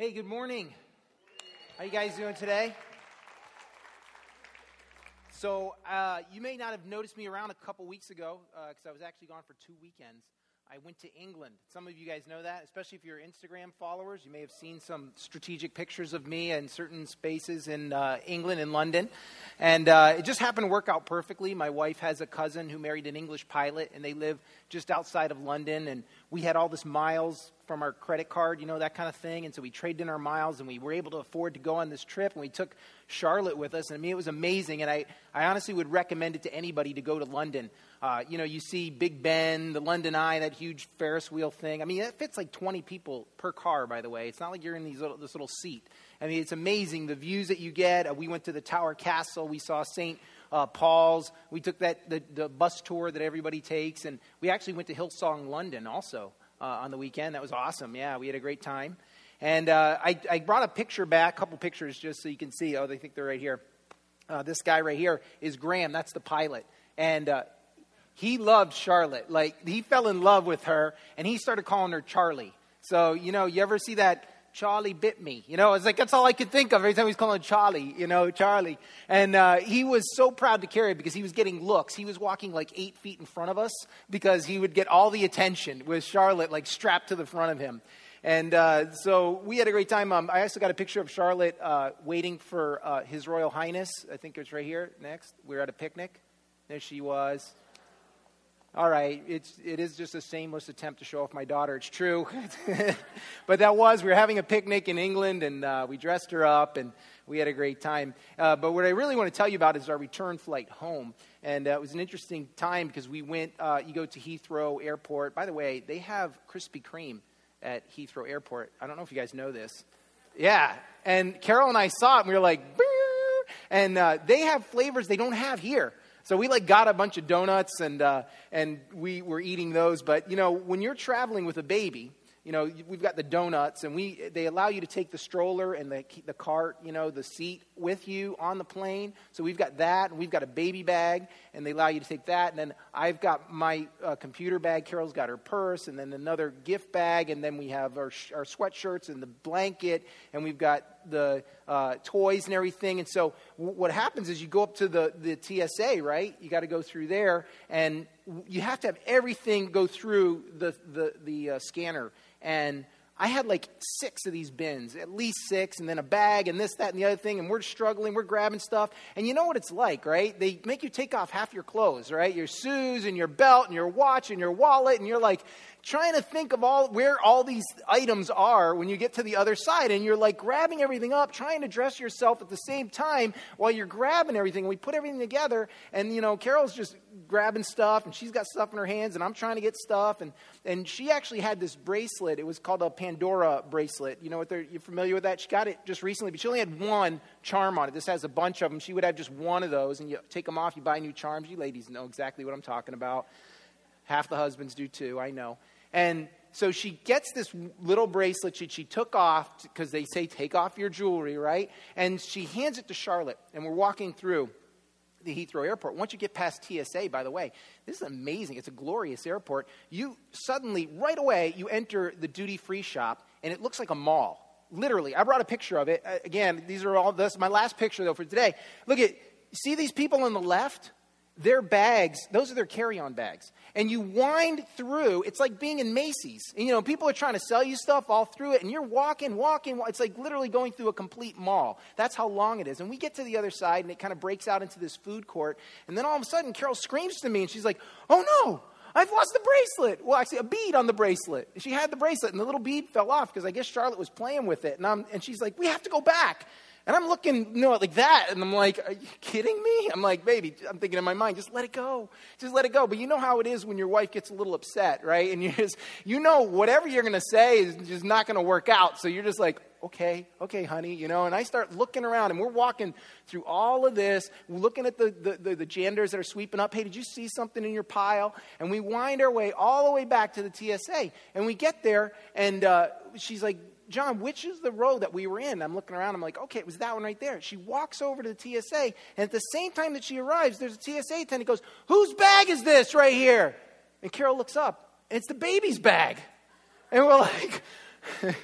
Hey, good morning. How you guys doing today? So, uh, you may not have noticed me around a couple weeks ago because uh, I was actually gone for two weekends. I went to England. Some of you guys know that, especially if you're Instagram followers. You may have seen some strategic pictures of me in certain spaces in uh, England and London. And uh, it just happened to work out perfectly. My wife has a cousin who married an English pilot, and they live just outside of London. And we had all this miles from our credit card, you know, that kind of thing. And so we traded in our miles, and we were able to afford to go on this trip. And we took Charlotte with us. And I mean, it was amazing. And I, I honestly would recommend it to anybody to go to London. Uh, you know, you see Big Ben, the London Eye, that huge Ferris wheel thing. I mean, it fits like 20 people per car, by the way. It's not like you're in these little, this little seat. I mean, it's amazing the views that you get. Uh, we went to the Tower Castle. We saw St. Uh, Paul's. We took that the, the, bus tour that everybody takes, and we actually went to Hillsong London also uh, on the weekend. That was awesome. Yeah, we had a great time. And uh, I, I, brought a picture back, a couple pictures just so you can see. Oh, they think they're right here. Uh, this guy right here is Graham. That's the pilot. And he loved Charlotte. Like, he fell in love with her, and he started calling her Charlie. So, you know, you ever see that Charlie bit me? You know, it's like that's all I could think of every time he's calling Charlie, you know, Charlie. And uh, he was so proud to carry because he was getting looks. He was walking like eight feet in front of us because he would get all the attention with Charlotte like strapped to the front of him. And uh, so we had a great time. Um, I also got a picture of Charlotte uh, waiting for uh, His Royal Highness. I think it's right here next. We were at a picnic. There she was all right, it's, it is just a shameless attempt to show off my daughter. It's true. but that was, we were having a picnic in England and uh, we dressed her up and we had a great time. Uh, but what I really want to tell you about is our return flight home. And uh, it was an interesting time because we went, uh, you go to Heathrow Airport. By the way, they have Krispy Kreme at Heathrow Airport. I don't know if you guys know this. Yeah. And Carol and I saw it and we were like, Burr! and uh, they have flavors they don't have here. So we like got a bunch of donuts and, uh, and we were eating those. But, you know, when you're traveling with a baby, you know, we've got the donuts, and we they allow you to take the stroller and the the cart, you know, the seat with you on the plane. So we've got that, and we've got a baby bag, and they allow you to take that. And then I've got my uh, computer bag. Carol's got her purse, and then another gift bag, and then we have our our sweatshirts and the blanket, and we've got the uh, toys and everything. And so w- what happens is you go up to the the TSA, right? You got to go through there, and you have to have everything go through the the the uh, scanner and I had like six of these bins, at least six, and then a bag, and this, that, and the other thing. And we're struggling, we're grabbing stuff. And you know what it's like, right? They make you take off half your clothes, right? Your shoes and your belt and your watch and your wallet, and you're like, trying to think of all where all these items are when you get to the other side and you're like grabbing everything up trying to dress yourself at the same time while you're grabbing everything we put everything together and you know carol's just grabbing stuff and she's got stuff in her hands and i'm trying to get stuff and and she actually had this bracelet it was called a pandora bracelet. You know what they're you're familiar with that? She got it just recently but she only had one charm on it. This has a bunch of them she would have just one of those and you take them off you buy new charms. You ladies know exactly what i'm talking about. Half the husbands do too, I know. And so she gets this little bracelet she, she took off because they say take off your jewelry, right? And she hands it to Charlotte. And we're walking through the Heathrow Airport. Once you get past TSA, by the way, this is amazing. It's a glorious airport. You suddenly, right away, you enter the duty free shop, and it looks like a mall. Literally, I brought a picture of it. Uh, again, these are all this. My last picture though for today. Look at, see these people on the left? Their bags, those are their carry on bags and you wind through. It's like being in Macy's. And, you know, people are trying to sell you stuff all through it, and you're walking, walking. It's like literally going through a complete mall. That's how long it is. And we get to the other side, and it kind of breaks out into this food court. And then all of a sudden, Carol screams to me, and she's like, "Oh no!" I've lost the bracelet. Well, actually, a bead on the bracelet. She had the bracelet, and the little bead fell off because I guess Charlotte was playing with it. And, I'm, and she's like, We have to go back. And I'm looking, you know, like that, and I'm like, are you kidding me? I'm like, baby, I'm thinking in my mind, just let it go. Just let it go. But you know how it is when your wife gets a little upset, right? And you just, you know, whatever you're going to say is just not going to work out. So you're just like, okay, okay, honey, you know, and I start looking around and we're walking through all of this, looking at the, the, the, the janitors that are sweeping up. Hey, did you see something in your pile? And we wind our way all the way back to the TSA. And we get there and uh, she's like, John, which is the row that we were in? I'm looking around. I'm like, okay, it was that one right there. She walks over to the TSA, and at the same time that she arrives, there's a TSA attendant goes, Whose bag is this right here? And Carol looks up, and it's the baby's bag. And we're like,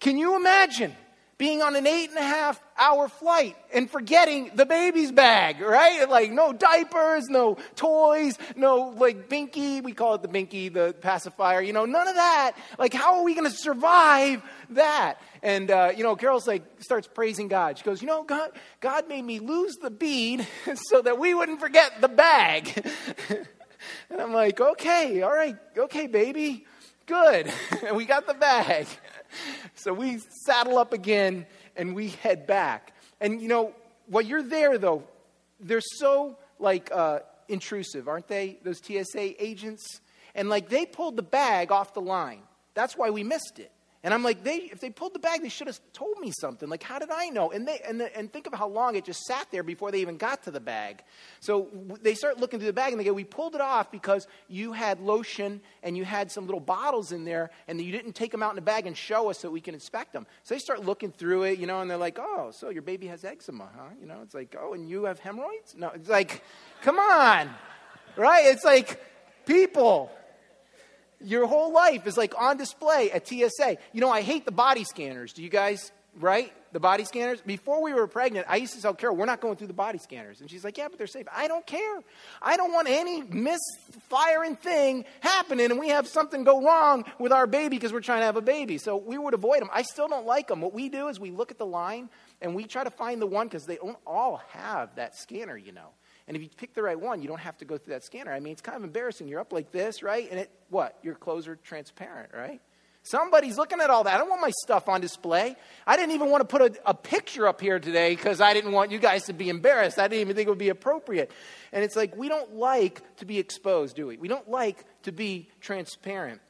Can you imagine? Being on an eight and a half hour flight and forgetting the baby's bag, right? Like no diapers, no toys, no like binky. We call it the binky, the pacifier. You know, none of that. Like, how are we going to survive that? And uh, you know, Carol's like starts praising God. She goes, you know, God, God made me lose the bead so that we wouldn't forget the bag. and I'm like, okay, all right, okay, baby, good. and we got the bag. So we saddle up again and we head back. And you know, while you're there though, they're so like uh, intrusive, aren't they? Those TSA agents, and like they pulled the bag off the line. That's why we missed it. And I'm like, they, if they pulled the bag, they should have told me something. Like, how did I know? And, they, and, the, and think of how long it just sat there before they even got to the bag. So they start looking through the bag and they go, we pulled it off because you had lotion and you had some little bottles in there and you didn't take them out in the bag and show us so we can inspect them. So they start looking through it, you know, and they're like, oh, so your baby has eczema, huh? You know, it's like, oh, and you have hemorrhoids? No, it's like, come on, right? It's like, people your whole life is like on display at TSA. You know, I hate the body scanners. Do you guys, right? The body scanners. Before we were pregnant, I used to tell Carol, we're not going through the body scanners. And she's like, yeah, but they're safe. I don't care. I don't want any misfiring thing happening and we have something go wrong with our baby because we're trying to have a baby. So we would avoid them. I still don't like them. What we do is we look at the line and we try to find the one because they don't all have that scanner, you know. And if you pick the right one, you don't have to go through that scanner. I mean, it's kind of embarrassing. You're up like this, right? And it, what? Your clothes are transparent, right? Somebody's looking at all that. I don't want my stuff on display. I didn't even want to put a, a picture up here today because I didn't want you guys to be embarrassed. I didn't even think it would be appropriate. And it's like, we don't like to be exposed, do we? We don't like to be transparent.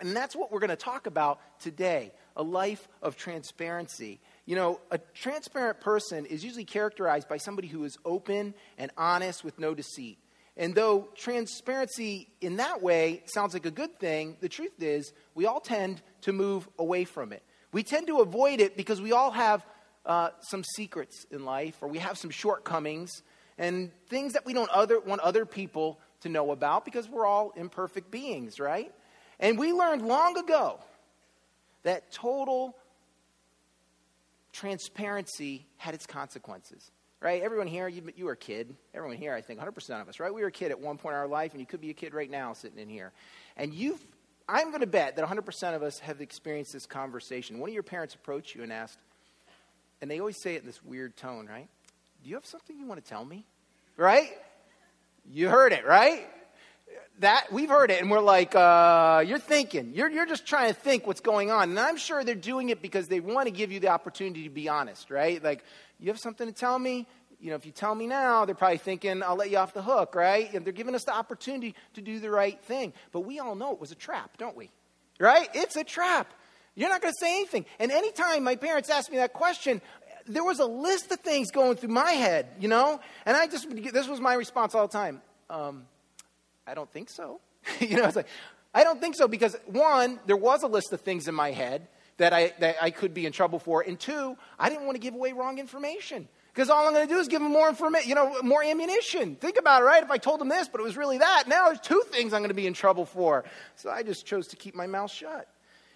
And that's what we're going to talk about today a life of transparency. You know, a transparent person is usually characterized by somebody who is open and honest with no deceit. And though transparency in that way sounds like a good thing, the truth is we all tend to move away from it. We tend to avoid it because we all have uh, some secrets in life or we have some shortcomings and things that we don't other, want other people to know about because we're all imperfect beings, right? And we learned long ago that total transparency had its consequences, right? Everyone here, you, you were a kid. Everyone here, I think, 100% of us, right? We were a kid at one point in our life, and you could be a kid right now sitting in here. And you've, I'm going to bet that 100% of us have experienced this conversation. One of your parents approached you and asked, and they always say it in this weird tone, right? Do you have something you want to tell me? Right? You heard it, right? That we've heard it and we're like uh, you're thinking. You're, you're just trying to think what's going on. And i'm sure they're doing it because they want to give you the opportunity to be honest right? Like you have something to tell me? You know if you tell me now they're probably thinking i'll let you off the hook right? And they're giving us the opportunity to do the right thing. But we all know it was a trap don't we? Right? It's a trap. You're not going to say anything. And anytime my parents asked me that question there was a list of things going through my head you know? And i just this was my response all the time. Um, I don't think so. you know, it's like, I don't think so because one, there was a list of things in my head that I, that I could be in trouble for. And two, I didn't want to give away wrong information. Because all I'm going to do is give them more information, you know, more ammunition. Think about it, right? If I told them this, but it was really that, now there's two things I'm going to be in trouble for. So I just chose to keep my mouth shut.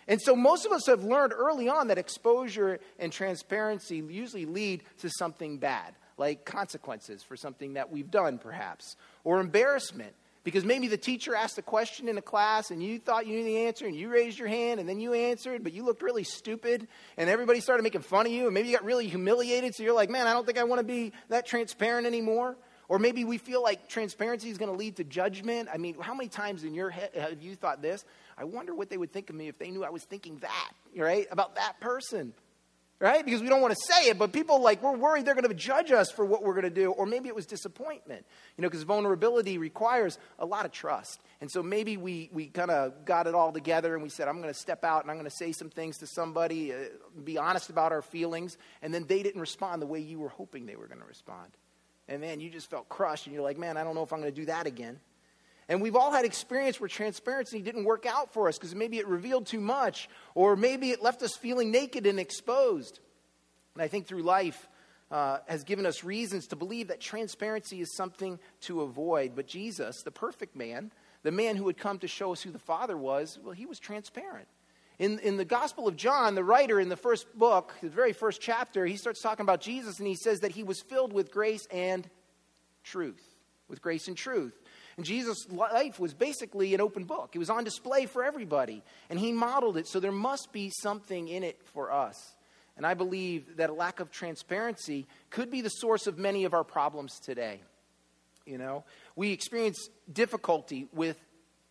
And so most of us have learned early on that exposure and transparency usually lead to something bad, like consequences for something that we've done, perhaps, or embarrassment because maybe the teacher asked a question in a class and you thought you knew the answer and you raised your hand and then you answered, but you looked really stupid and everybody started making fun of you and maybe you got really humiliated. So you're like, man, I don't think I want to be that transparent anymore. Or maybe we feel like transparency is going to lead to judgment. I mean, how many times in your head have you thought this? I wonder what they would think of me if they knew I was thinking that, right? About that person right? Because we don't want to say it, but people like, we're worried they're going to judge us for what we're going to do, or maybe it was disappointment, you know, because vulnerability requires a lot of trust. And so maybe we, we kind of got it all together and we said, I'm going to step out and I'm going to say some things to somebody, uh, be honest about our feelings, and then they didn't respond the way you were hoping they were going to respond. And man, you just felt crushed, and you're like, man, I don't know if I'm going to do that again. And we've all had experience where transparency didn't work out for us because maybe it revealed too much, or maybe it left us feeling naked and exposed. And I think through life uh, has given us reasons to believe that transparency is something to avoid. But Jesus, the perfect man, the man who had come to show us who the Father was, well, he was transparent. In, in the Gospel of John, the writer in the first book, the very first chapter, he starts talking about Jesus and he says that he was filled with grace and truth. With grace and truth. And Jesus' life was basically an open book, it was on display for everybody. And he modeled it, so there must be something in it for us. And I believe that a lack of transparency could be the source of many of our problems today. You know, we experience difficulty with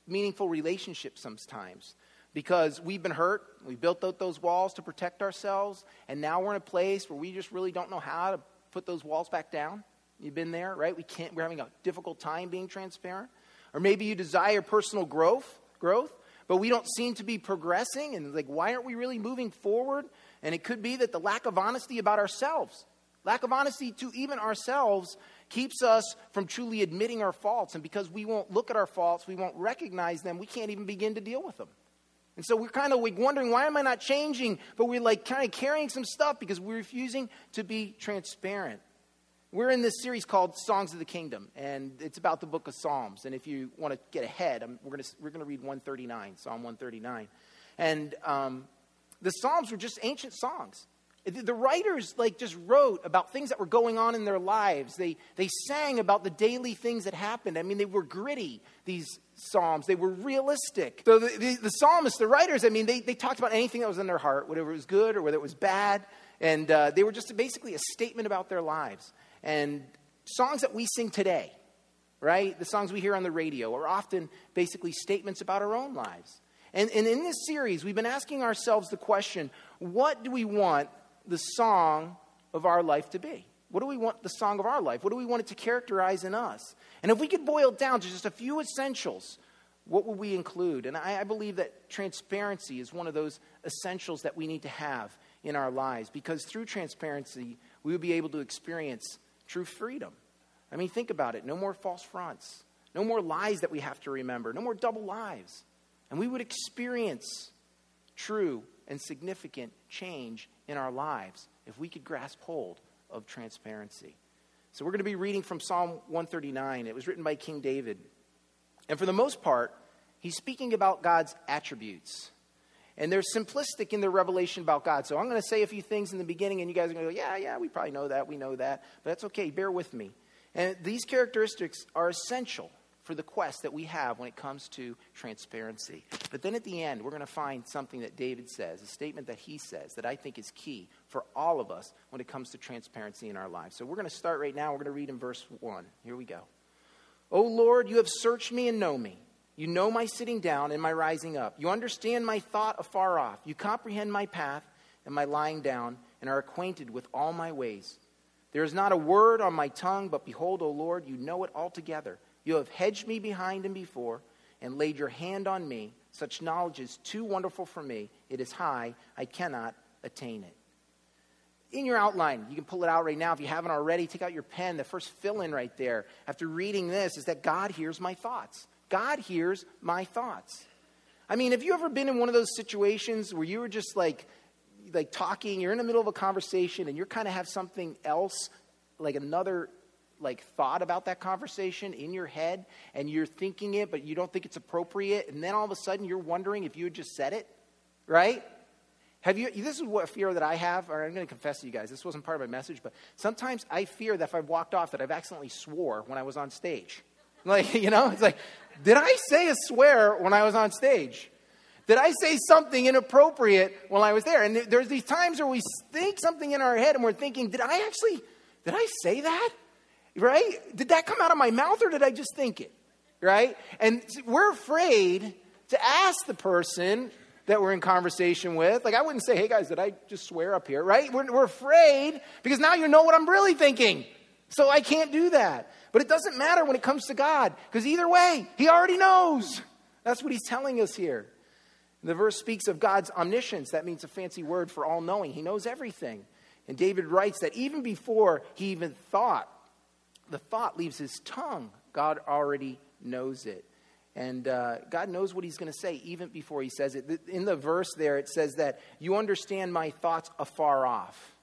meaningful relationships sometimes because we've been hurt. We built out those walls to protect ourselves, and now we're in a place where we just really don't know how to put those walls back down. You've been there, right? We can't. We're having a difficult time being transparent. Or maybe you desire personal growth, growth, but we don't seem to be progressing. And like, why aren't we really moving forward? And it could be that the lack of honesty about ourselves, lack of honesty to even ourselves, keeps us from truly admitting our faults. And because we won't look at our faults, we won't recognize them, we can't even begin to deal with them. And so we're kind of like wondering, why am I not changing? But we're like kind of carrying some stuff because we're refusing to be transparent. We're in this series called Songs of the Kingdom, and it's about the book of Psalms. And if you want to get ahead, I'm, we're going we're to read 139, Psalm 139. And um, the Psalms were just ancient songs. The writers like just wrote about things that were going on in their lives. They, they sang about the daily things that happened. I mean, they were gritty, these psalms. They were realistic. So the, the, the psalmists, the writers, I mean, they, they talked about anything that was in their heart, whether it was good or whether it was bad. And uh, they were just basically a statement about their lives. And songs that we sing today, right? The songs we hear on the radio are often basically statements about our own lives. And, and in this series, we've been asking ourselves the question what do we want the song of our life to be? What do we want the song of our life? What do we want it to characterize in us? And if we could boil down to just a few essentials, what would we include? And I, I, believe that transparency is one of those essentials that we need to have in our lives because through transparency, we will be able to experience true freedom. I mean, think about it no more false fronts, no more lies that we have to remember, no more double lives. And we would experience true and significant change in our lives if we could grasp hold of transparency. So we're going to be reading from Psalm 139. It was written by King David. And for the most part, he's speaking about God's attributes. And they're simplistic in their revelation about God. So I'm going to say a few things in the beginning, and you guys are going to go, yeah, yeah, we probably know that. We know that. But that's okay. Bear with me. And these characteristics are essential for the quest that we have when it comes to transparency. But then at the end, we're going to find something that David says, a statement that he says that I think is key for all of us when it comes to transparency in our lives. So we're going to start right now. We're going to read in verse 1. Here we go. O Lord, you have searched me and know me. You know my sitting down and my rising up. You understand my thought afar off. You comprehend my path and my lying down and are acquainted with all my ways. There is not a word on my tongue, but behold, O Lord, you know it altogether. You have hedged me behind and before, and laid your hand on me. Such knowledge is too wonderful for me. It is high, I cannot attain it. In your outline, you can pull it out right now if you haven't already. Take out your pen. The first fill in right there after reading this is that God hears my thoughts. God hears my thoughts. I mean, have you ever been in one of those situations where you were just like, like talking, you're in the middle of a conversation and you're kind of have something else, like another like thought about that conversation in your head and you're thinking it but you don't think it's appropriate and then all of a sudden you're wondering if you had just said it right have you this is what fear that i have or i'm going to confess to you guys this wasn't part of my message but sometimes i fear that if i've walked off that i've accidentally swore when i was on stage like you know it's like did i say a swear when i was on stage did I say something inappropriate while I was there? And there's these times where we think something in our head and we're thinking, did I actually, did I say that? Right? Did that come out of my mouth or did I just think it? Right? And we're afraid to ask the person that we're in conversation with. Like, I wouldn't say, hey guys, did I just swear up here? Right? We're, we're afraid because now you know what I'm really thinking. So I can't do that. But it doesn't matter when it comes to God because either way, He already knows. That's what He's telling us here. The verse speaks of God's omniscience. That means a fancy word for all knowing. He knows everything. And David writes that even before he even thought the thought leaves his tongue, God already knows it. And uh, God knows what he's going to say even before he says it. In the verse there, it says that you understand my thoughts afar off.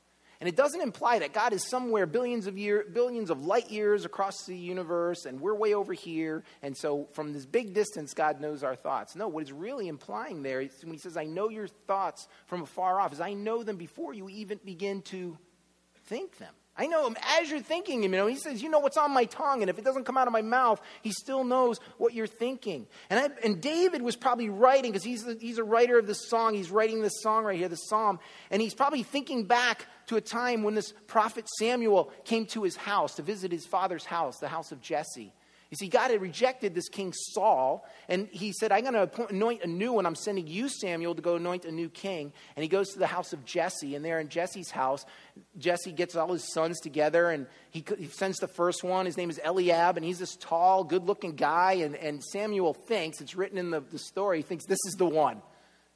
And it doesn't imply that God is somewhere billions of year, billions of light years across the universe and we're way over here. And so from this big distance, God knows our thoughts. No, what it's really implying there is when he says, I know your thoughts from afar off, is I know them before you even begin to think them. I know him as you're thinking him. You know, he says, "You know what's on my tongue, and if it doesn't come out of my mouth, he still knows what you're thinking." And I, and David was probably writing because he's he's a writer of this song. He's writing this song right here, the psalm, and he's probably thinking back to a time when this prophet Samuel came to his house to visit his father's house, the house of Jesse. You see, God had rejected this king Saul, and he said, I'm going to anoint a new one. I'm sending you, Samuel, to go anoint a new king. And he goes to the house of Jesse, and there in Jesse's house, Jesse gets all his sons together, and he, he sends the first one. His name is Eliab, and he's this tall, good looking guy. And, and Samuel thinks, it's written in the, the story, he thinks, this is the one.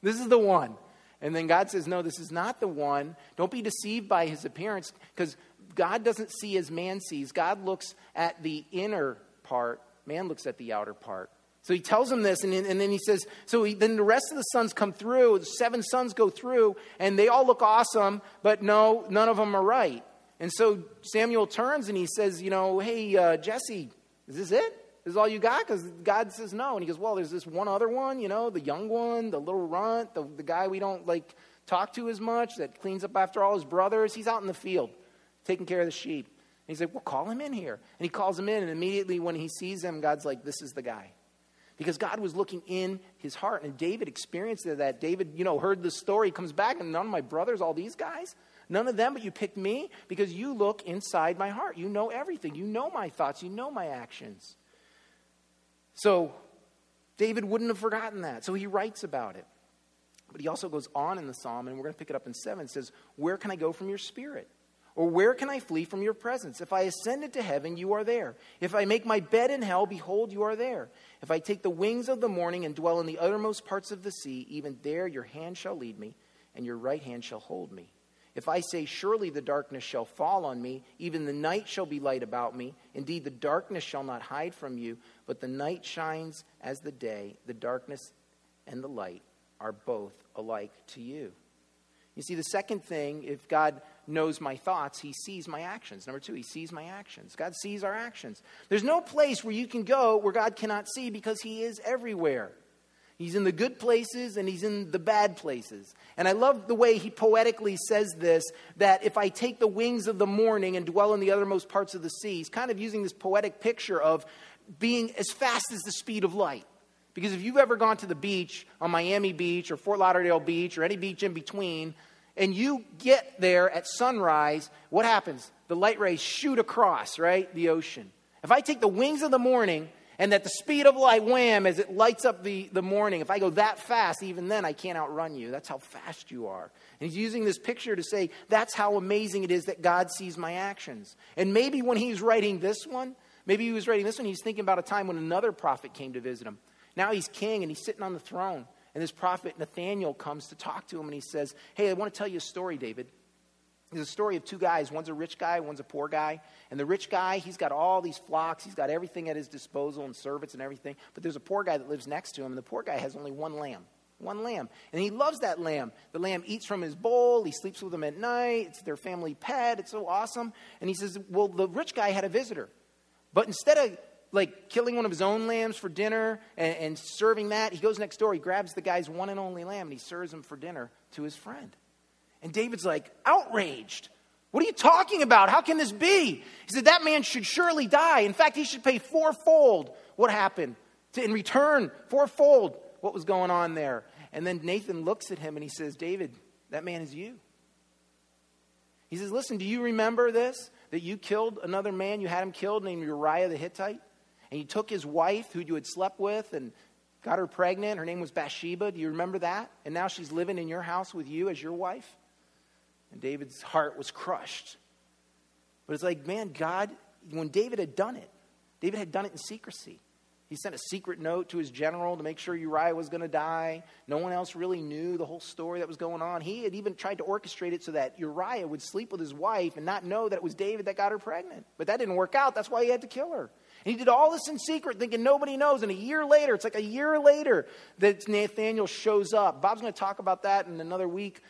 This is the one. And then God says, No, this is not the one. Don't be deceived by his appearance, because God doesn't see as man sees. God looks at the inner part, man looks at the outer part. So he tells him this, and, and then he says, So he, then the rest of the sons come through, the seven sons go through, and they all look awesome, but no, none of them are right. And so Samuel turns and he says, You know, hey, uh, Jesse, is this it? Is all you got? Because God says no. And he goes, Well, there's this one other one, you know, the young one, the little runt, the, the guy we don't like talk to as much, that cleans up after all his brothers. He's out in the field taking care of the sheep. He's like, Well, call him in here. And he calls him in, and immediately when he sees him, God's like, This is the guy. Because God was looking in his heart. And David experienced that. David, you know, heard the story, comes back, and none of my brothers, all these guys, none of them, but you picked me because you look inside my heart. You know everything. You know my thoughts. You know my actions. So David wouldn't have forgotten that. So he writes about it. But he also goes on in the psalm, and we're going to pick it up in 7. It says, Where can I go from your spirit? Or where can I flee from your presence? If I ascend into heaven, you are there. If I make my bed in hell, behold, you are there. If I take the wings of the morning and dwell in the uttermost parts of the sea, even there your hand shall lead me, and your right hand shall hold me. If I say, Surely the darkness shall fall on me, even the night shall be light about me. Indeed, the darkness shall not hide from you, but the night shines as the day. The darkness and the light are both alike to you. You see, the second thing, if God knows my thoughts, he sees my actions. Number two, he sees my actions. God sees our actions. There's no place where you can go where God cannot see because he is everywhere. He's in the good places and he's in the bad places. And I love the way he poetically says this that if I take the wings of the morning and dwell in the othermost parts of the sea, he's kind of using this poetic picture of being as fast as the speed of light. Because if you've ever gone to the beach on Miami Beach or Fort Lauderdale Beach or any beach in between, and you get there at sunrise, what happens? The light rays shoot across, right? The ocean. If I take the wings of the morning and at the speed of light, wham, as it lights up the, the morning, if I go that fast, even then I can't outrun you. That's how fast you are. And he's using this picture to say that's how amazing it is that God sees my actions. And maybe when he's writing this one, maybe he was writing this one, he's thinking about a time when another prophet came to visit him. Now he's king and he's sitting on the throne. And this prophet Nathaniel comes to talk to him and he says, Hey, I want to tell you a story, David. There's a story of two guys. One's a rich guy, one's a poor guy. And the rich guy, he's got all these flocks, he's got everything at his disposal and servants and everything. But there's a poor guy that lives next to him, and the poor guy has only one lamb. One lamb. And he loves that lamb. The lamb eats from his bowl. He sleeps with him at night. It's their family pet. It's so awesome. And he says, Well, the rich guy had a visitor. But instead of like killing one of his own lambs for dinner and, and, serving that. He goes next door, he grabs the guy's one and only lamb, and he serves him for dinner to his friend. And David's like, outraged. What are you talking about? How can this be? He said, That man should surely die. In fact, he should pay fourfold what happened to, in return, fourfold what was going on there. And then Nathan looks at him and he says, David, that man is you. He says, Listen, do you remember this? That you killed another man, you had him killed named Uriah the Hittite? And you took his wife, who you had slept with, and got her pregnant. Her name was Bathsheba. Do you remember that? And now she's living in your house with you as your wife. And David's heart was crushed. But it's like, man, God, when David had done it, David had done it in secrecy. He sent a secret note to his general to make sure Uriah was going to die. No one else really knew the whole story that was going on. He had even tried to orchestrate it so that Uriah would sleep with his wife and not know that it was David that got her pregnant. But that didn't work out. That's why he had to kill her. And he did all this in secret, thinking nobody knows. And a year later, it's like a year later that Nathaniel shows up. Bob's going to talk about that in another week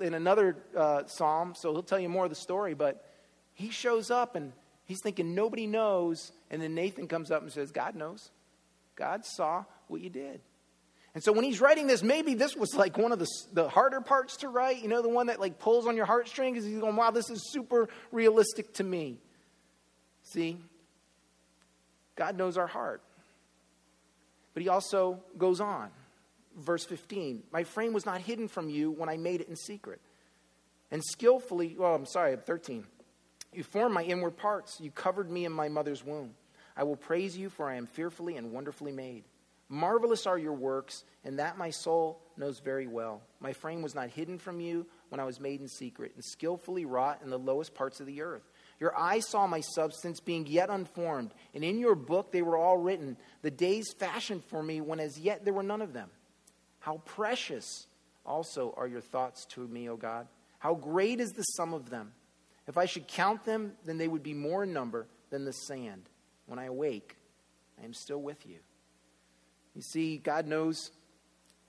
in another uh, psalm, so he'll tell you more of the story, but he shows up and he's thinking nobody knows. And then Nathan comes up and says, God knows. God saw what you did. And so when he's writing this, maybe this was like one of the, the harder parts to write, you know, the one that like pulls on your heartstrings. He's going, wow, this is super realistic to me. See? God knows our heart. But he also goes on. Verse 15 My frame was not hidden from you when I made it in secret. And skillfully, well, I'm sorry, 13. You formed my inward parts, you covered me in my mother's womb. I will praise you, for I am fearfully and wonderfully made. Marvelous are your works, and that my soul knows very well. My frame was not hidden from you when I was made in secret, and skillfully wrought in the lowest parts of the earth. Your eyes saw my substance being yet unformed, and in your book they were all written, the days fashioned for me when as yet there were none of them. How precious also are your thoughts to me, O God. How great is the sum of them. If I should count them, then they would be more in number than the sand. When I awake, I am still with you. You see, God knows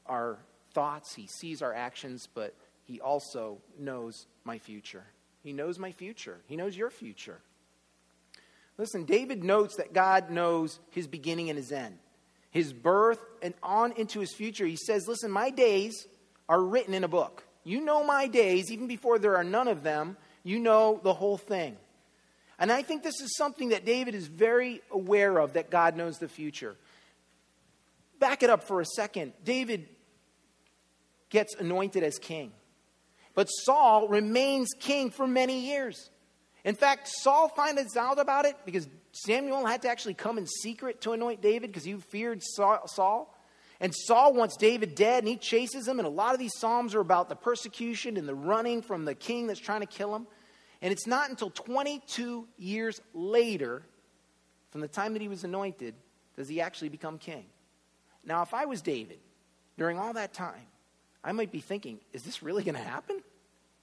our thoughts, He sees our actions, but He also knows my future. He knows my future, He knows your future. Listen, David notes that God knows his beginning and his end, his birth and on into his future. He says, Listen, my days are written in a book. You know my days, even before there are none of them, you know the whole thing. And I think this is something that David is very aware of that God knows the future. Back it up for a second. David gets anointed as king. But Saul remains king for many years. In fact, Saul finds out about it because Samuel had to actually come in secret to anoint David because he feared Saul. And Saul wants David dead and he chases him. And a lot of these Psalms are about the persecution and the running from the king that's trying to kill him. And it's not until 22 years later, from the time that he was anointed, does he actually become king. Now, if I was David during all that time, I might be thinking, is this really going to happen?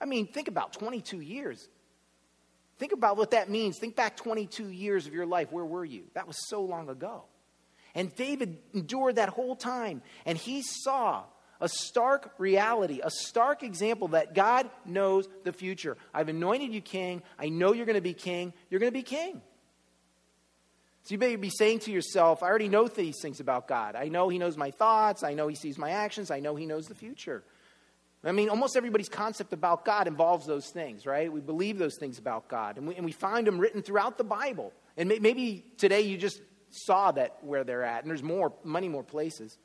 I mean, think about 22 years. Think about what that means. Think back 22 years of your life. Where were you? That was so long ago. And David endured that whole time, and he saw a stark reality, a stark example that God knows the future. I've anointed you king. I know you're going to be king. You're going to be king. So you may be saying to yourself, I already know these things about God. I know He knows my thoughts. I know He sees my actions. I know He knows the future. I mean, almost everybody's concept about God involves those things, right? We believe those things about God, and we, and we find them written throughout the Bible. And may, maybe today you just saw that where they're at, and there's more, many more places.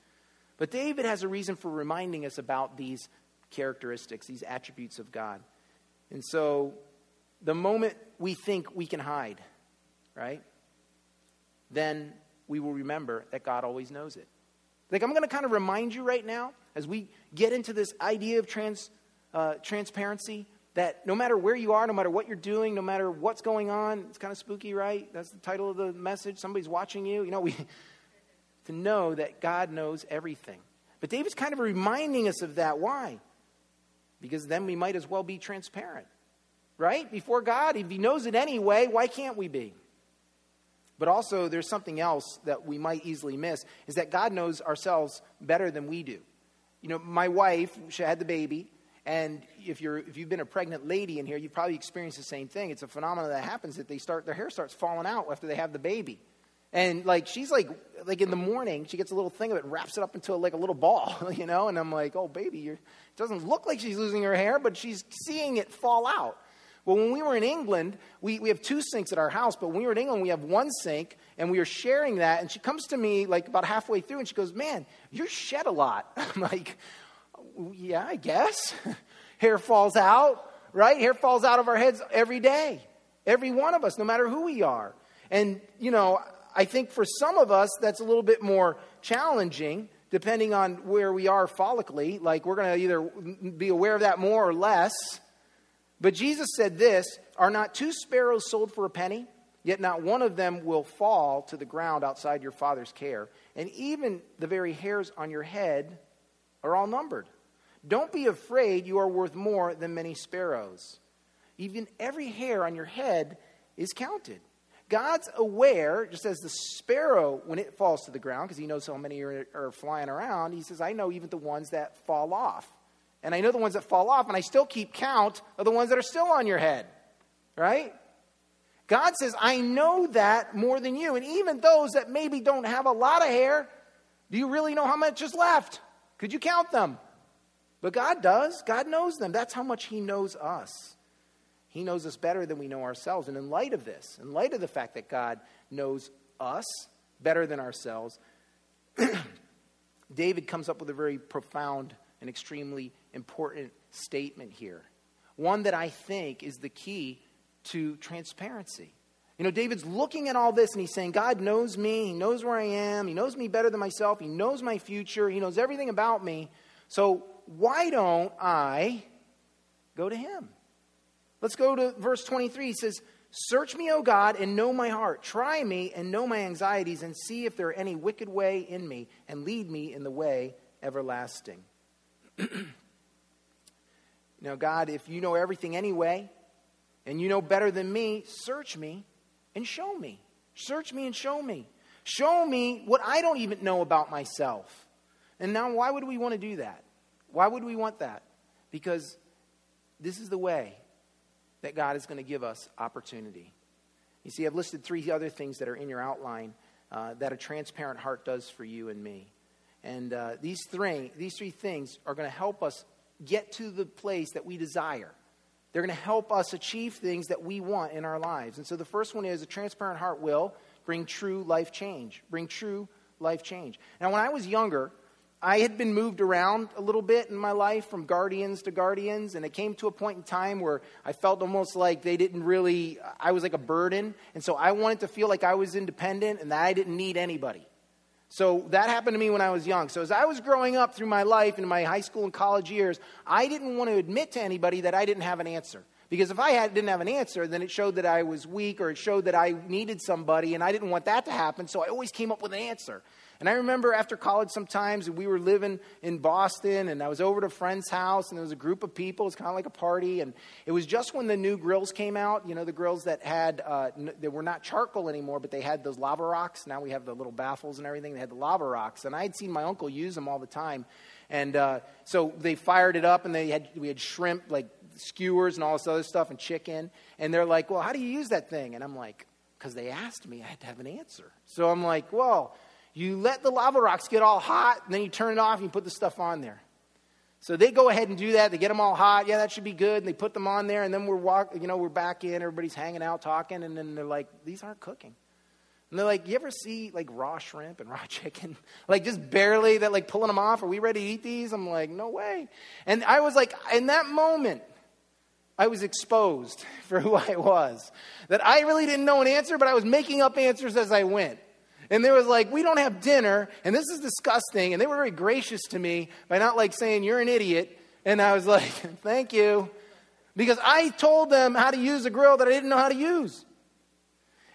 But David has a reason for reminding us about these characteristics, these attributes of God. And so the moment we think we can hide, right? Then we will remember that God always knows it. Like, I'm going to kind of remind you right now, as we get into this idea of trans, uh, transparency, that no matter where you are, no matter what you're doing, no matter what's going on, it's kind of spooky, right? That's the title of the message. Somebody's watching you. You know, we to know that God knows everything. But David's kind of reminding us of that. Why? Because then we might as well be transparent, right? Before God, if He knows it anyway, why can't we be? But also, there's something else that we might easily miss is that God knows ourselves better than we do. You know, my wife, she had the baby, and if you're if you've been a pregnant lady in here, you've probably experienced the same thing. It's a phenomenon that happens that they start their hair starts falling out after they have the baby. And like she's like like in the morning, she gets a little thing of it and wraps it up into like a little ball, you know. And I'm like, oh baby, it doesn't look like she's losing her hair, but she's seeing it fall out. Well, when we were in England, we, we have two sinks at our house, but when we were in England, we have one sink, and we were sharing that. And she comes to me like about halfway through, and she goes, Man, you're shed a lot. I'm like, Yeah, I guess. Hair falls out, right? Hair falls out of our heads every day, every one of us, no matter who we are. And, you know, I think for some of us, that's a little bit more challenging depending on where we are follically. Like, we're going to either be aware of that more or less. But Jesus said this Are not two sparrows sold for a penny? Yet not one of them will fall to the ground outside your Father's care. And even the very hairs on your head are all numbered. Don't be afraid, you are worth more than many sparrows. Even every hair on your head is counted. God's aware, just as the sparrow when it falls to the ground, because he knows how many are, are, flying around, he says, I know even the ones that fall off. And I know the ones that fall off, and I still keep count of the ones that are still on your head, right? God says, I know that more than you. And even those that maybe don't have a lot of hair, do you really know how much is left? Could you count them? But God does. God knows them. That's how much He knows us. He knows us better than we know ourselves. And in light of this, in light of the fact that God knows us better than ourselves, David comes up with a very profound and extremely important statement here. One that I think is the key to transparency. You know, David's looking at all this and he's saying, God knows me. He knows where I am. He knows me better than myself. He knows my future. He knows everything about me. So why don't I go to him? Let's go to verse 23. He says, Search me, O God, and know my heart. Try me and know my anxieties, and see if there are any wicked way in me, and lead me in the way everlasting. now, God, if you know everything anyway, and you know better than me, search me and show me. Search me and show me. Show me what I don't even know about myself. And now, why would we want to do that? Why would we want that? Because this is the way that God is going to give us opportunity. You see, I've listed three other things that are in your outline uh, that a transparent heart does for you and me. And uh, these, three, these three things are going to help us get to the place that we desire. They're going to help us achieve things that we want in our lives. And so the first one is a transparent heart will bring true life change. Bring true life change. Now, when I was younger, I had been moved around a little bit in my life from guardians to guardians, and it came to a point in time where I felt almost like they didn't really, I was like a burden. And so I wanted to feel like I was independent and that I didn't need anybody. So that happened to me when I was young. So as I was growing up through my life in my high school and college years, I didn't want to admit to anybody that I didn't have an answer. Because if I had, didn't have an answer, then it showed that I was weak or it showed that I needed somebody, and I didn't want that to happen, so I always came up with an answer. And I remember after college sometimes we were living in Boston and I was over to a friend's house and there was a group of people. It was kind of like a party. And it was just when the new grills came out, you know, the grills that had, uh, n- they were not charcoal anymore, but they had those lava rocks. Now we have the little baffles and everything. They had the lava rocks. And I had seen my uncle use them all the time. And uh, so they fired it up and they had, we had shrimp, like skewers and all this other stuff and chicken. And they're like, well, how do you use that thing? And I'm like, because they asked me, I had to have an answer. So I'm like, well, you let the lava rocks get all hot, and then you turn it off and you put the stuff on there. So they go ahead and do that. They get them all hot. Yeah, that should be good. And they put them on there, and then we're walk, you know, we're back in. Everybody's hanging out, talking, and then they're like, "These aren't cooking." And they're like, "You ever see like raw shrimp and raw chicken? like just barely that, like pulling them off? Are we ready to eat these?" I'm like, "No way." And I was like, in that moment, I was exposed for who I was. That I really didn't know an answer, but I was making up answers as I went. And there was like, we don't have dinner, and this is disgusting. And they were very gracious to me by not like saying, you're an idiot. And I was like, thank you. Because I told them how to use a grill that I didn't know how to use.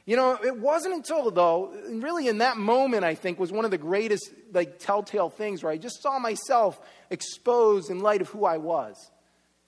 You know, it wasn't until, though, really in that moment, I think, was one of the greatest, like, telltale things where I just saw myself exposed in light of who I was.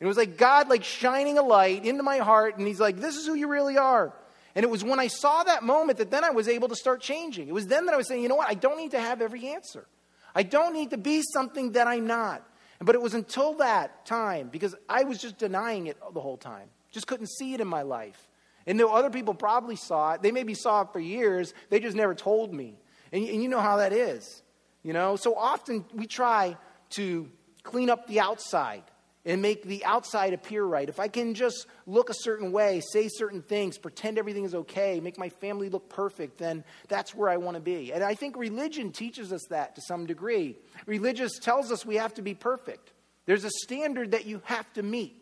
And it was like God, like, shining a light into my heart, and He's like, this is who you really are. And it was when I saw that moment that then I was able to start changing. It was then that I was saying, you know what? I don't need to have every answer. I don't need to be something that I'm not. But it was until that time, because I was just denying it the whole time, just couldn't see it in my life. And though other people probably saw it, they maybe saw it for years, they just never told me. And, and you know how that is. You know, so often we try to clean up the outside and make the outside appear right, if I can just look a certain way, say certain things, pretend everything is okay, make my family look perfect, then that's where I want to be. And I think religion teaches us that to some degree. Religious tells us we have to be perfect. There's a standard that you have to meet.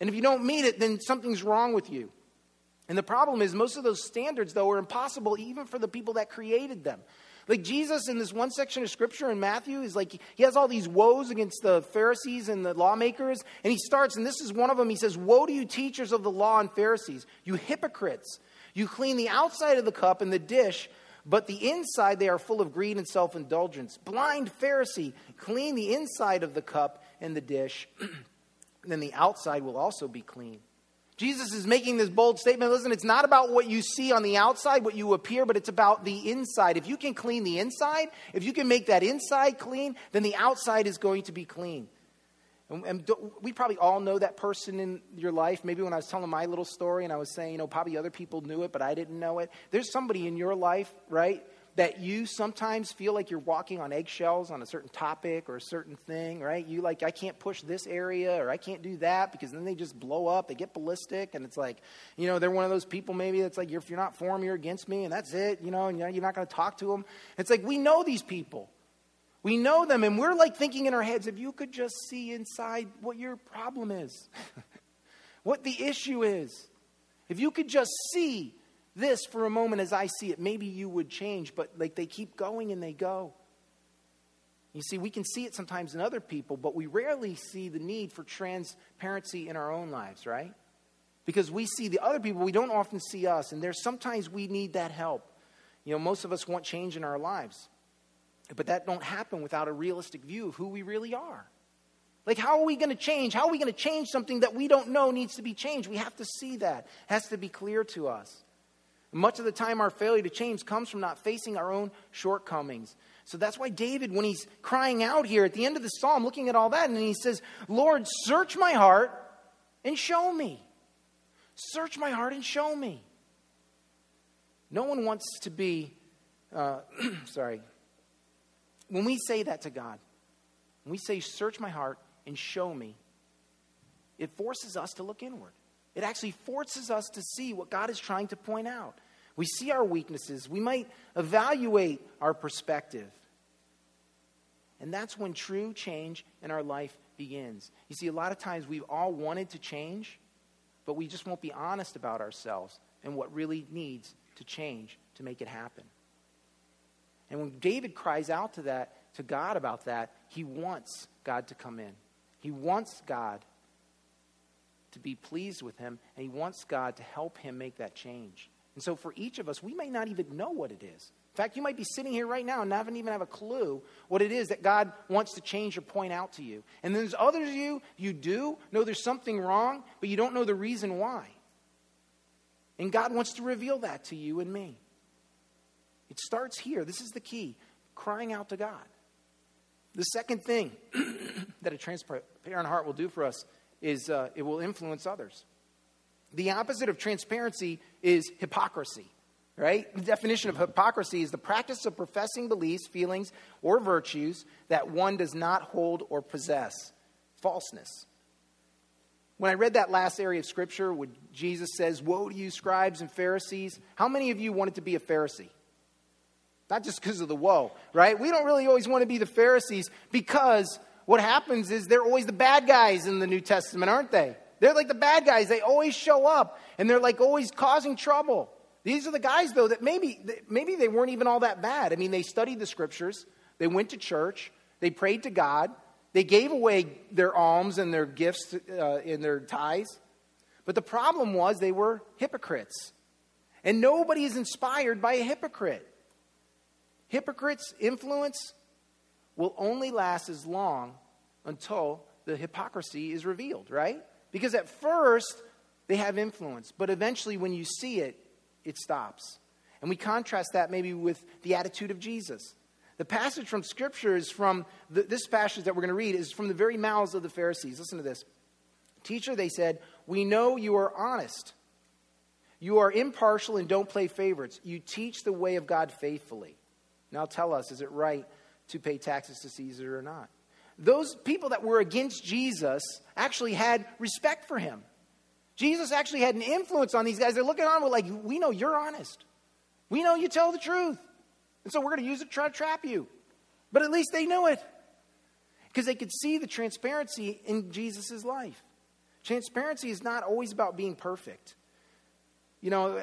And if you don't meet it, then something's wrong with you. And the problem is, most of those standards, though, are impossible even for the people that created them. Like Jesus in this one section of scripture in Matthew is like, he has all these woes against the Pharisees and the lawmakers. And he starts, and this is one of them. He says, Woe to you, teachers of the law and Pharisees, you hypocrites! You clean the outside of the cup and the dish, but the inside they are full of greed and self indulgence. Blind Pharisee, clean the inside of the cup and the dish, then the outside will also be clean. Jesus is making this bold statement. Listen, it's not about what you see on the outside, what you appear, but it's about the inside. If you can clean the inside, if you can make that inside clean, then the outside is going to be clean. And, and we probably all know that person in your life. Maybe when I was telling my little story and I was saying, you know, probably other people knew it, but I didn't know it. There's somebody in your life, right, that you sometimes feel like you're walking on eggshells on a certain topic or a certain thing, right? You like, I can't push this area or I can't do that because then they just blow up, they get ballistic, and it's like, you know, they're one of those people maybe that's like, if you're not for me, you're against me, and that's it, you know, and you're not going to talk to them. It's like, we know these people. We know them, and we're like thinking in our heads, if you could just see inside what your problem is, what the issue is, if you could just see this for a moment as I see it, maybe you would change. But like they keep going and they go. You see, we can see it sometimes in other people, but we rarely see the need for transparency in our own lives, right? Because we see the other people, we don't often see us, and there's sometimes we need that help. You know, most of us want change in our lives, but that don't happen without a realistic view of who we really are. Like, how are we going to change? How are we going to change something that we don't know needs to be changed? We have to see that. It has to be clear to us. Much of the time, our failure to change comes from not facing our own shortcomings. So that's why David, when he's crying out here at the end of the psalm, looking at all that, and he says, Lord, search my heart and show me. Search my heart and show me. No one wants to be, uh, sorry. When we say that to God, when we say, search my heart and show me, it forces us to look inward. It actually forces us to see what God is trying to point out. We see our weaknesses. We might evaluate our perspective. And that's when true change in our life begins. You see, a lot of times we've all wanted to change, but we just won't be honest about ourselves and what really needs to change to make it happen. And when David cries out to that, to God about that, he wants God to come in. He wants God to be pleased with him, and he wants God to help him make that change. And so for each of us, we may not even know what it is. In fact, you might be sitting here right now and not even have a clue what it is that God wants to change or point out to you. And then there's others of you, you do know there's something wrong, but you don't know the reason why. And God wants to reveal that to you and me. It starts here. This is the key crying out to God. The second thing that a transparent heart will do for us is uh, it will influence others. The opposite of transparency is hypocrisy, right? The definition of hypocrisy is the practice of professing beliefs, feelings, or virtues that one does not hold or possess. Falseness. When I read that last area of scripture where Jesus says, Woe to you, scribes and Pharisees, how many of you wanted to be a Pharisee? Not just because of the woe, right? We don't really always want to be the Pharisees because what happens is they're always the bad guys in the New Testament, aren't they? They're like the bad guys. They always show up and they're like always causing trouble. These are the guys, though, that maybe, maybe they weren't even all that bad. I mean, they studied the scriptures, they went to church, they prayed to God, they gave away their alms and their gifts uh, in their tithes. But the problem was they were hypocrites. And nobody is inspired by a hypocrite. Hypocrites' influence will only last as long until the hypocrisy is revealed, right? Because at first, they have influence, but eventually, when you see it, it stops. And we contrast that maybe with the attitude of Jesus. The passage from Scripture is from the, this passage that we're going to read is from the very mouths of the Pharisees. Listen to this. Teacher, they said, We know you are honest. You are impartial and don't play favorites. You teach the way of God faithfully. Now tell us, is it right to pay taxes to Caesar or not. Those people that were against Jesus actually had respect for him. Jesus actually had an influence on these guys. They're looking on, we're like, we know you're honest. We know you tell the truth. And so we're going to use it to try to trap you. But at least they knew it because they could see the transparency in Jesus' life. Transparency is not always about being perfect. You know,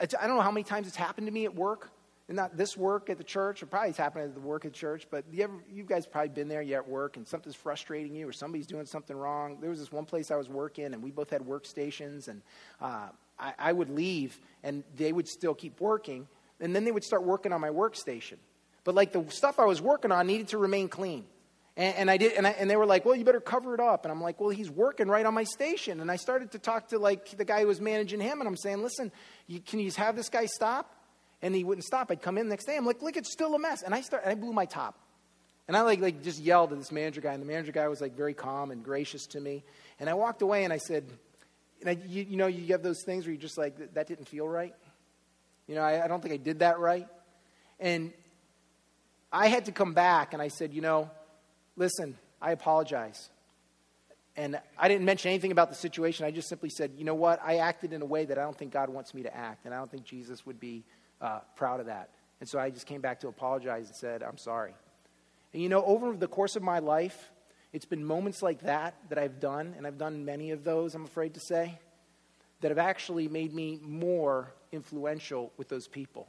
I don't know how many times it's happened to me at work and not this work at the church, or probably it's happened at the work at the church, but you, ever, you guys probably been there, you're at work, and something's frustrating you, or somebody's doing something wrong. There was this one place I was working, and we both had workstations, and uh, I, I would leave, and they would still keep working, and then they would start working on my workstation. But like the stuff I was working on needed to remain clean. And, and, I did, and, I, and, they were like, "Well, you better cover it up." And I'm like, "Well, he's working right on my station." And I started to talk to like the guy who was managing him, and I'm saying, "Listen, you, can you have this guy stop?" And he wouldn't stop. I'd come in the next day. I'm like, look, it's still a mess. And I start, and I blew my top. And I like, like just yelled at this manager guy, and the manager guy was like very calm and gracious to me. And I walked away and I said, and I, you, you know, you have those things where you just like, that didn't feel right. You know, I, I don't think I did that right. And I had to come back and I said, you know, listen, I apologize. And I didn't mention anything about the situation. I just simply said, you know what? I acted in a way that I don't think God wants me to act, and I don't think Jesus would be uh, proud of that. And so I just came back to apologize and said, I'm sorry. And you know, over the course of my life, it's been moments like that that I've done, and I've done many of those, I'm afraid to say, that have actually made me more influential with those people.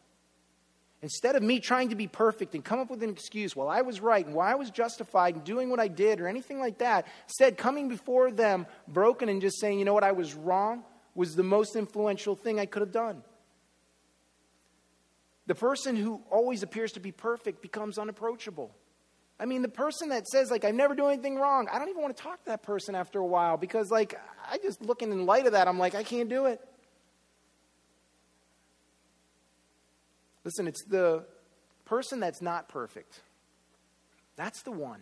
Instead of me trying to be perfect and come up with an excuse while I was right and why I was justified in doing what I did or anything like that, instead coming before them broken and just saying, you know what, I was wrong, was the most influential thing I could have done. The person who always appears to be perfect becomes unapproachable. I mean, the person that says, like, I never do anything wrong, I don't even want to talk to that person after a while because, like, I just looking in light of that, I'm like, I can't do it. Listen, it's the person that's not perfect. That's the one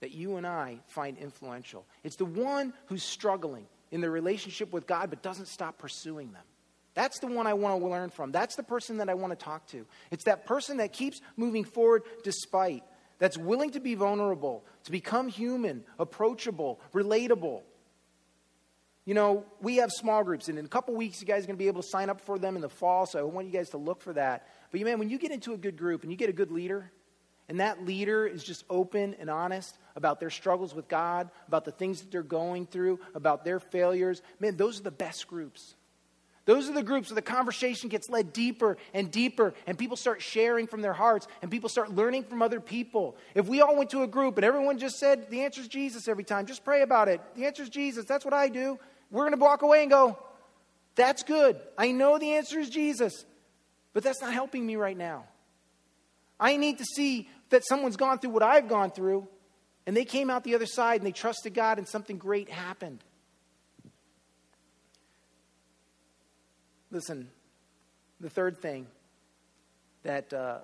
that you and I find influential. It's the one who's struggling in their relationship with God but doesn't stop pursuing them. That's the one I want to learn from. That's the person that I want to talk to. It's that person that keeps moving forward despite, that's willing to be vulnerable, to become human, approachable, relatable. You know, we have small groups, and in a couple weeks, you guys are going to be able to sign up for them in the fall, so I want you guys to look for that. But, man, when you get into a good group and you get a good leader, and that leader is just open and honest about their struggles with God, about the things that they're going through, about their failures, man, those are the best groups. Those are the groups where the conversation gets led deeper and deeper, and people start sharing from their hearts, and people start learning from other people. If we all went to a group and everyone just said, The answer is Jesus every time, just pray about it. The answer is Jesus. That's what I do. We're going to walk away and go, That's good. I know the answer is Jesus, but that's not helping me right now. I need to see that someone's gone through what I've gone through, and they came out the other side and they trusted God, and something great happened. Listen, the third thing that uh,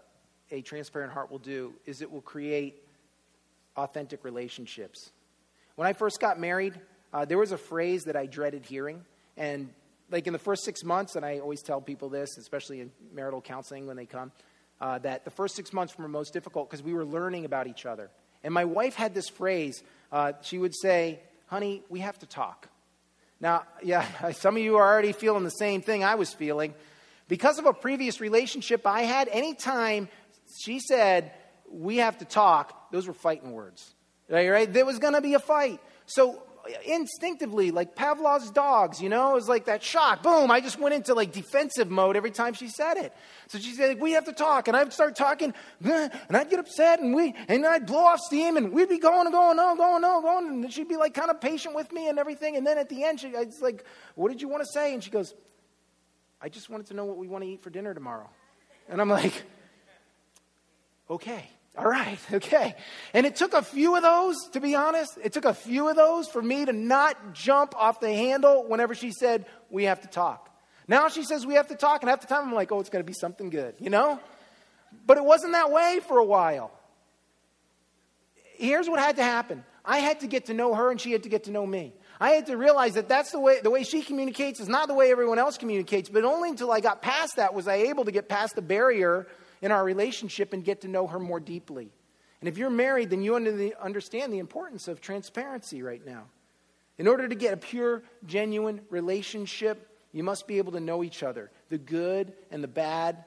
a transparent heart will do is it will create authentic relationships. When I first got married, uh, there was a phrase that I dreaded hearing. And like in the first six months, and I always tell people this, especially in marital counseling when they come, uh, that the first six months were most difficult because we were learning about each other. And my wife had this phrase. Uh, she would say, Honey, we have to talk. Now, yeah, some of you are already feeling the same thing I was feeling. Because of a previous relationship I had, anytime she said, we have to talk, those were fighting words. Right? right? There was going to be a fight. So instinctively, like Pavlov's dogs, you know, it was like that shock. Boom, I just went into like defensive mode every time she said it. So she said, we have to talk. And I'd start talking, and I'd get upset, and we and I'd blow off steam, and we'd be going and going, no, going, no, going. And she'd be like kind of patient with me and everything. And then at the end, she, I was like, what did you want to say? And she goes, I just wanted to know what we want to eat for dinner tomorrow. And I'm like, okay. All right, okay. And it took a few of those, to be honest, it took a few of those for me to not jump off the handle whenever she said, We have to talk. Now she says, We have to talk, and half the time I'm like, Oh, it's going to be something good, you know? But it wasn't that way for a while. Here's what had to happen I had to get to know her, and she had to get to know me. I had to realize that that's the way the way she communicates is not the way everyone else communicates. But only until I got past that was I able to get past the barrier in our relationship and get to know her more deeply. And if you're married, then you understand the importance of transparency right now. In order to get a pure, genuine relationship, you must be able to know each other, the good and the bad.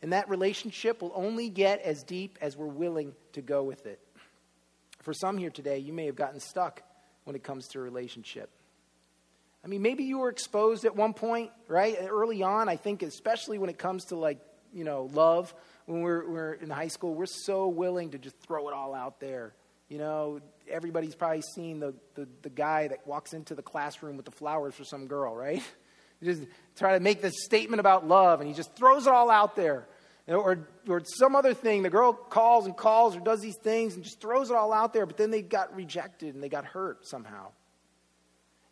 And that relationship will only get as deep as we're willing to go with it. For some here today, you may have gotten stuck when it comes to a relationship. I mean, maybe you were exposed at one point, right? Early on, I think, especially when it comes to like you know, love when we're, we're in high school, we're so willing to just throw it all out there. You know, everybody's probably seen the, the, the guy that walks into the classroom with the flowers for some girl, right? just try to make this statement about love, and he just throws it all out there. Or, or some other thing, the girl calls and calls or does these things and just throws it all out there, but then they got rejected and they got hurt somehow.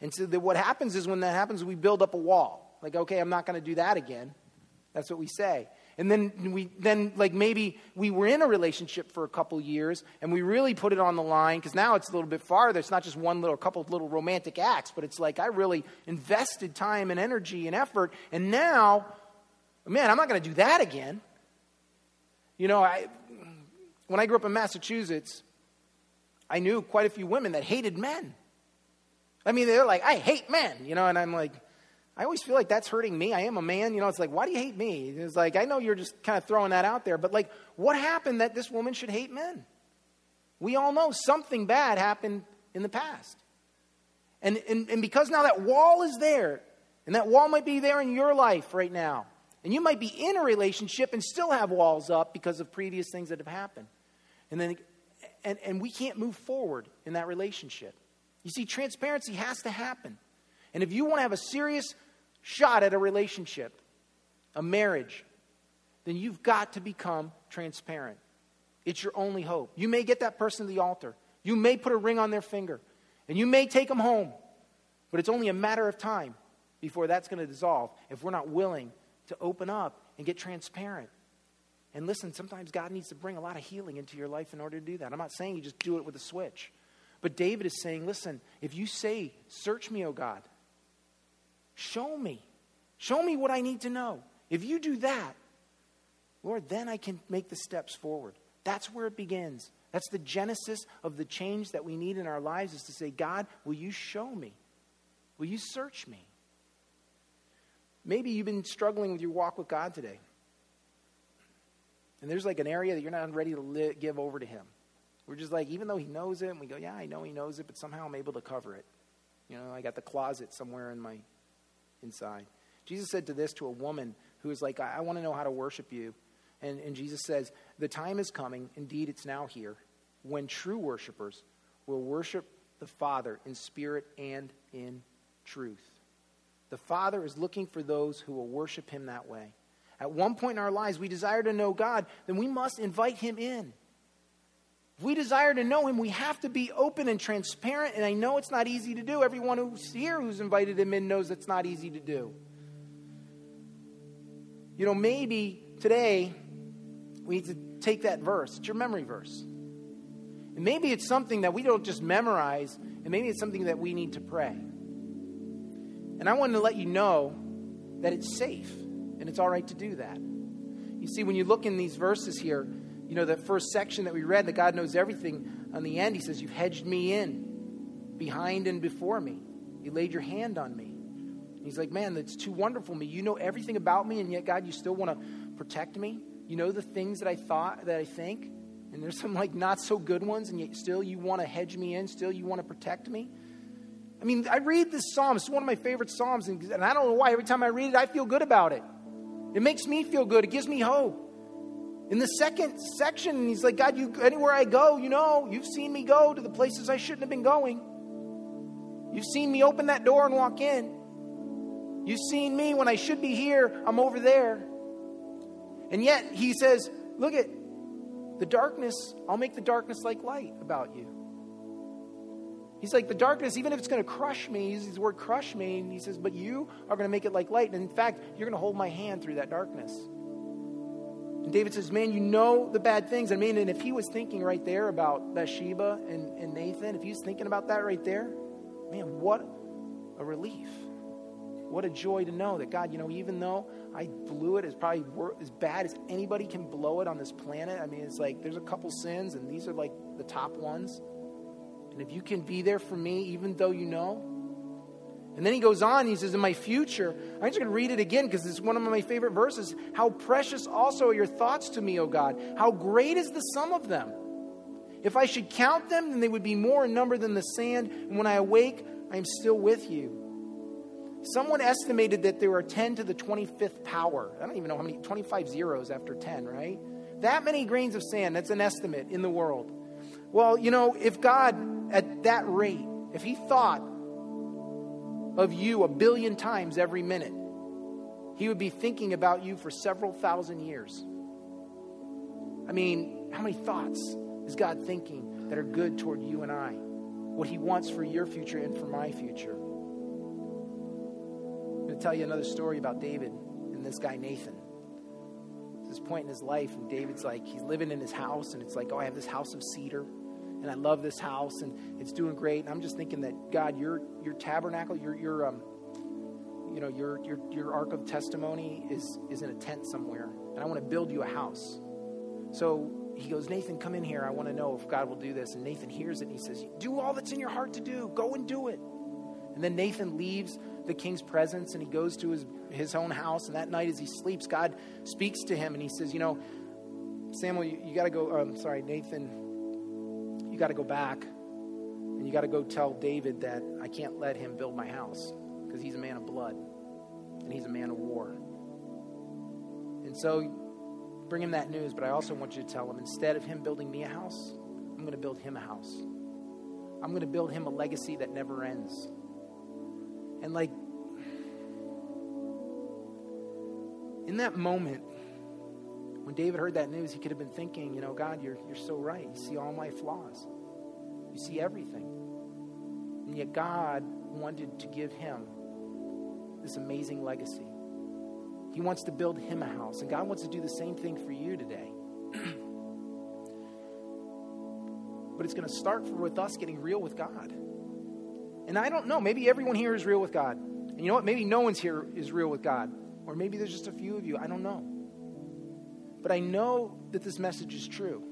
And so what happens is when that happens, we build up a wall. Like, okay, I'm not going to do that again. That's what we say. And then we then like maybe we were in a relationship for a couple years and we really put it on the line because now it's a little bit farther. It's not just one little couple little romantic acts but it's like i really invested time and energy and effort. And now man i'm not going to do that again. You know i when i grew up in massachusetts i knew quite a few women that hated men. I mean they're like i hate men you know and i'm like I always feel like that's hurting me. I am a man. You know, it's like, why do you hate me? It's like, I know you're just kind of throwing that out there, but like, what happened that this woman should hate men? We all know something bad happened in the past. And, and, and because now that wall is there, and that wall might be there in your life right now, and you might be in a relationship and still have walls up because of previous things that have happened. And then, and, and we can't move forward in that relationship. You see, transparency has to happen. And if you want to have a serious shot at a relationship, a marriage, then you've got to become transparent. It's your only hope. You may get that person to the altar, you may put a ring on their finger, and you may take them home, but it's only a matter of time before that's going to dissolve if we're not willing to open up and get transparent. And listen, sometimes God needs to bring a lot of healing into your life in order to do that. I'm not saying you just do it with a switch. But David is saying, listen, if you say, Search me, O God, Show me. Show me what I need to know. If you do that, Lord, then I can make the steps forward. That's where it begins. That's the genesis of the change that we need in our lives is to say, God, will you show me? Will you search me? Maybe you've been struggling with your walk with God today. And there's like an area that you're not ready to li- give over to Him. We're just like, even though He knows it, and we go, yeah, I know He knows it, but somehow I'm able to cover it. You know, I got the closet somewhere in my inside. Jesus said to this to a woman who was like, I, I want to know how to worship you. And, and Jesus says, The time is coming, indeed, it's now here, when true worshipers will worship the Father in spirit and in truth. The Father is looking for those who will worship Him that way. At one point in our lives, we desire to know God, then we must invite Him in. If we desire to know Him, we have to be open and transparent. And I know it's not easy to do. Everyone who's here who's invited Him in knows it's not easy to do. You know, maybe today we need to take that verse. It's your memory verse. And maybe it's something that we don't just memorize, and maybe it's something that we need to pray. And I wanted to let you know that it's safe and it's all right to do that. You see, when you look in these verses here, you know, that first section that we read, that God knows everything, on the end, he says, You've hedged me in behind and before me. You laid your hand on me. he's like, Man, that's too wonderful me. You know everything about me, and yet, God, you still want to protect me. You know the things that I thought, that I think, and there's some like not so good ones, and yet still you want to hedge me in, still you want to protect me. I mean, I read this psalm. It's one of my favorite psalms, and, and I don't know why. Every time I read it, I feel good about it. It makes me feel good. It gives me hope. In the second section, he's like, God, you, anywhere I go, you know, you've seen me go to the places I shouldn't have been going. You've seen me open that door and walk in. You've seen me when I should be here, I'm over there. And yet, he says, Look at the darkness, I'll make the darkness like light about you. He's like, the darkness, even if it's going to crush me, he uses the word crush me, and he says, but you are going to make it like light. And in fact, you're going to hold my hand through that darkness. And David says, Man, you know the bad things. I mean, and if he was thinking right there about Bathsheba and, and Nathan, if he was thinking about that right there, man, what a relief. What a joy to know that God, you know, even though I blew it as probably as bad as anybody can blow it on this planet, I mean, it's like there's a couple sins, and these are like the top ones. And if you can be there for me, even though you know, and then he goes on, he says, In my future, I'm just going to read it again because it's one of my favorite verses. How precious also are your thoughts to me, O God. How great is the sum of them. If I should count them, then they would be more in number than the sand. And when I awake, I am still with you. Someone estimated that there are 10 to the 25th power. I don't even know how many, 25 zeros after 10, right? That many grains of sand, that's an estimate in the world. Well, you know, if God, at that rate, if He thought of you a billion times every minute, he would be thinking about you for several thousand years. I mean, how many thoughts is God thinking that are good toward you and I? What he wants for your future and for my future. I'm going to tell you another story about David and this guy Nathan. this point in his life, and David's like, he's living in his house, and it's like, oh, I have this house of cedar, and I love this house, and it's doing great. And I'm just thinking that God, your your tabernacle, your your um, you know, your your your ark of testimony is is in a tent somewhere, and I want to build you a house. So he goes, Nathan, come in here. I want to know if God will do this. And Nathan hears it, and he says, Do all that's in your heart to do. Go and do it. And then Nathan leaves the king's presence and he goes to his, his own house. And that night, as he sleeps, God speaks to him and he says, You know, Samuel, you, you got to go. Um, sorry, Nathan, you got to go back and you got to go tell David that I can't let him build my house because he's a man of blood and he's a man of war. And so bring him that news, but I also want you to tell him instead of him building me a house, I'm going to build him a house. I'm going to build him a legacy that never ends. And like, in that moment, when David heard that news, he could have been thinking, you know, God, you're, you're so right. You see all my flaws, you see everything. And yet, God wanted to give him this amazing legacy. He wants to build him a house, and God wants to do the same thing for you today. but it's going to start with us getting real with God. And I don't know, maybe everyone here is real with God. And you know what? Maybe no one's here is real with God. Or maybe there's just a few of you. I don't know. But I know that this message is true.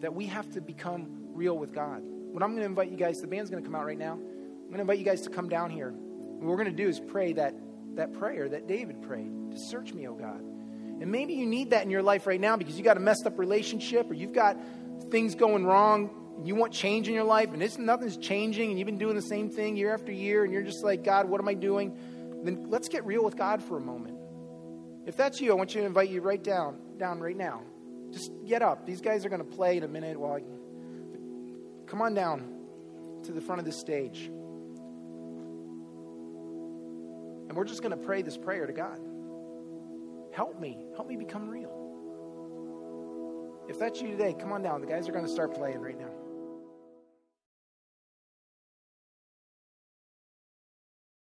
That we have to become real with God. What I'm going to invite you guys, the band's going to come out right now. I'm going to invite you guys to come down here. What we're going to do is pray that, that prayer that David prayed to search me, oh God. And maybe you need that in your life right now because you got a messed up relationship or you've got things going wrong you want change in your life and it's nothing's changing and you've been doing the same thing year after year and you're just like, God, what am I doing? Then let's get real with God for a moment. If that's you, I want you to invite you right down, down right now. Just get up. These guys are going to play in a minute while I, come on down to the front of the stage. And we're just going to pray this prayer to God. Help me. Help me become real. If that's you today, come on down. The guys are going to start playing right now.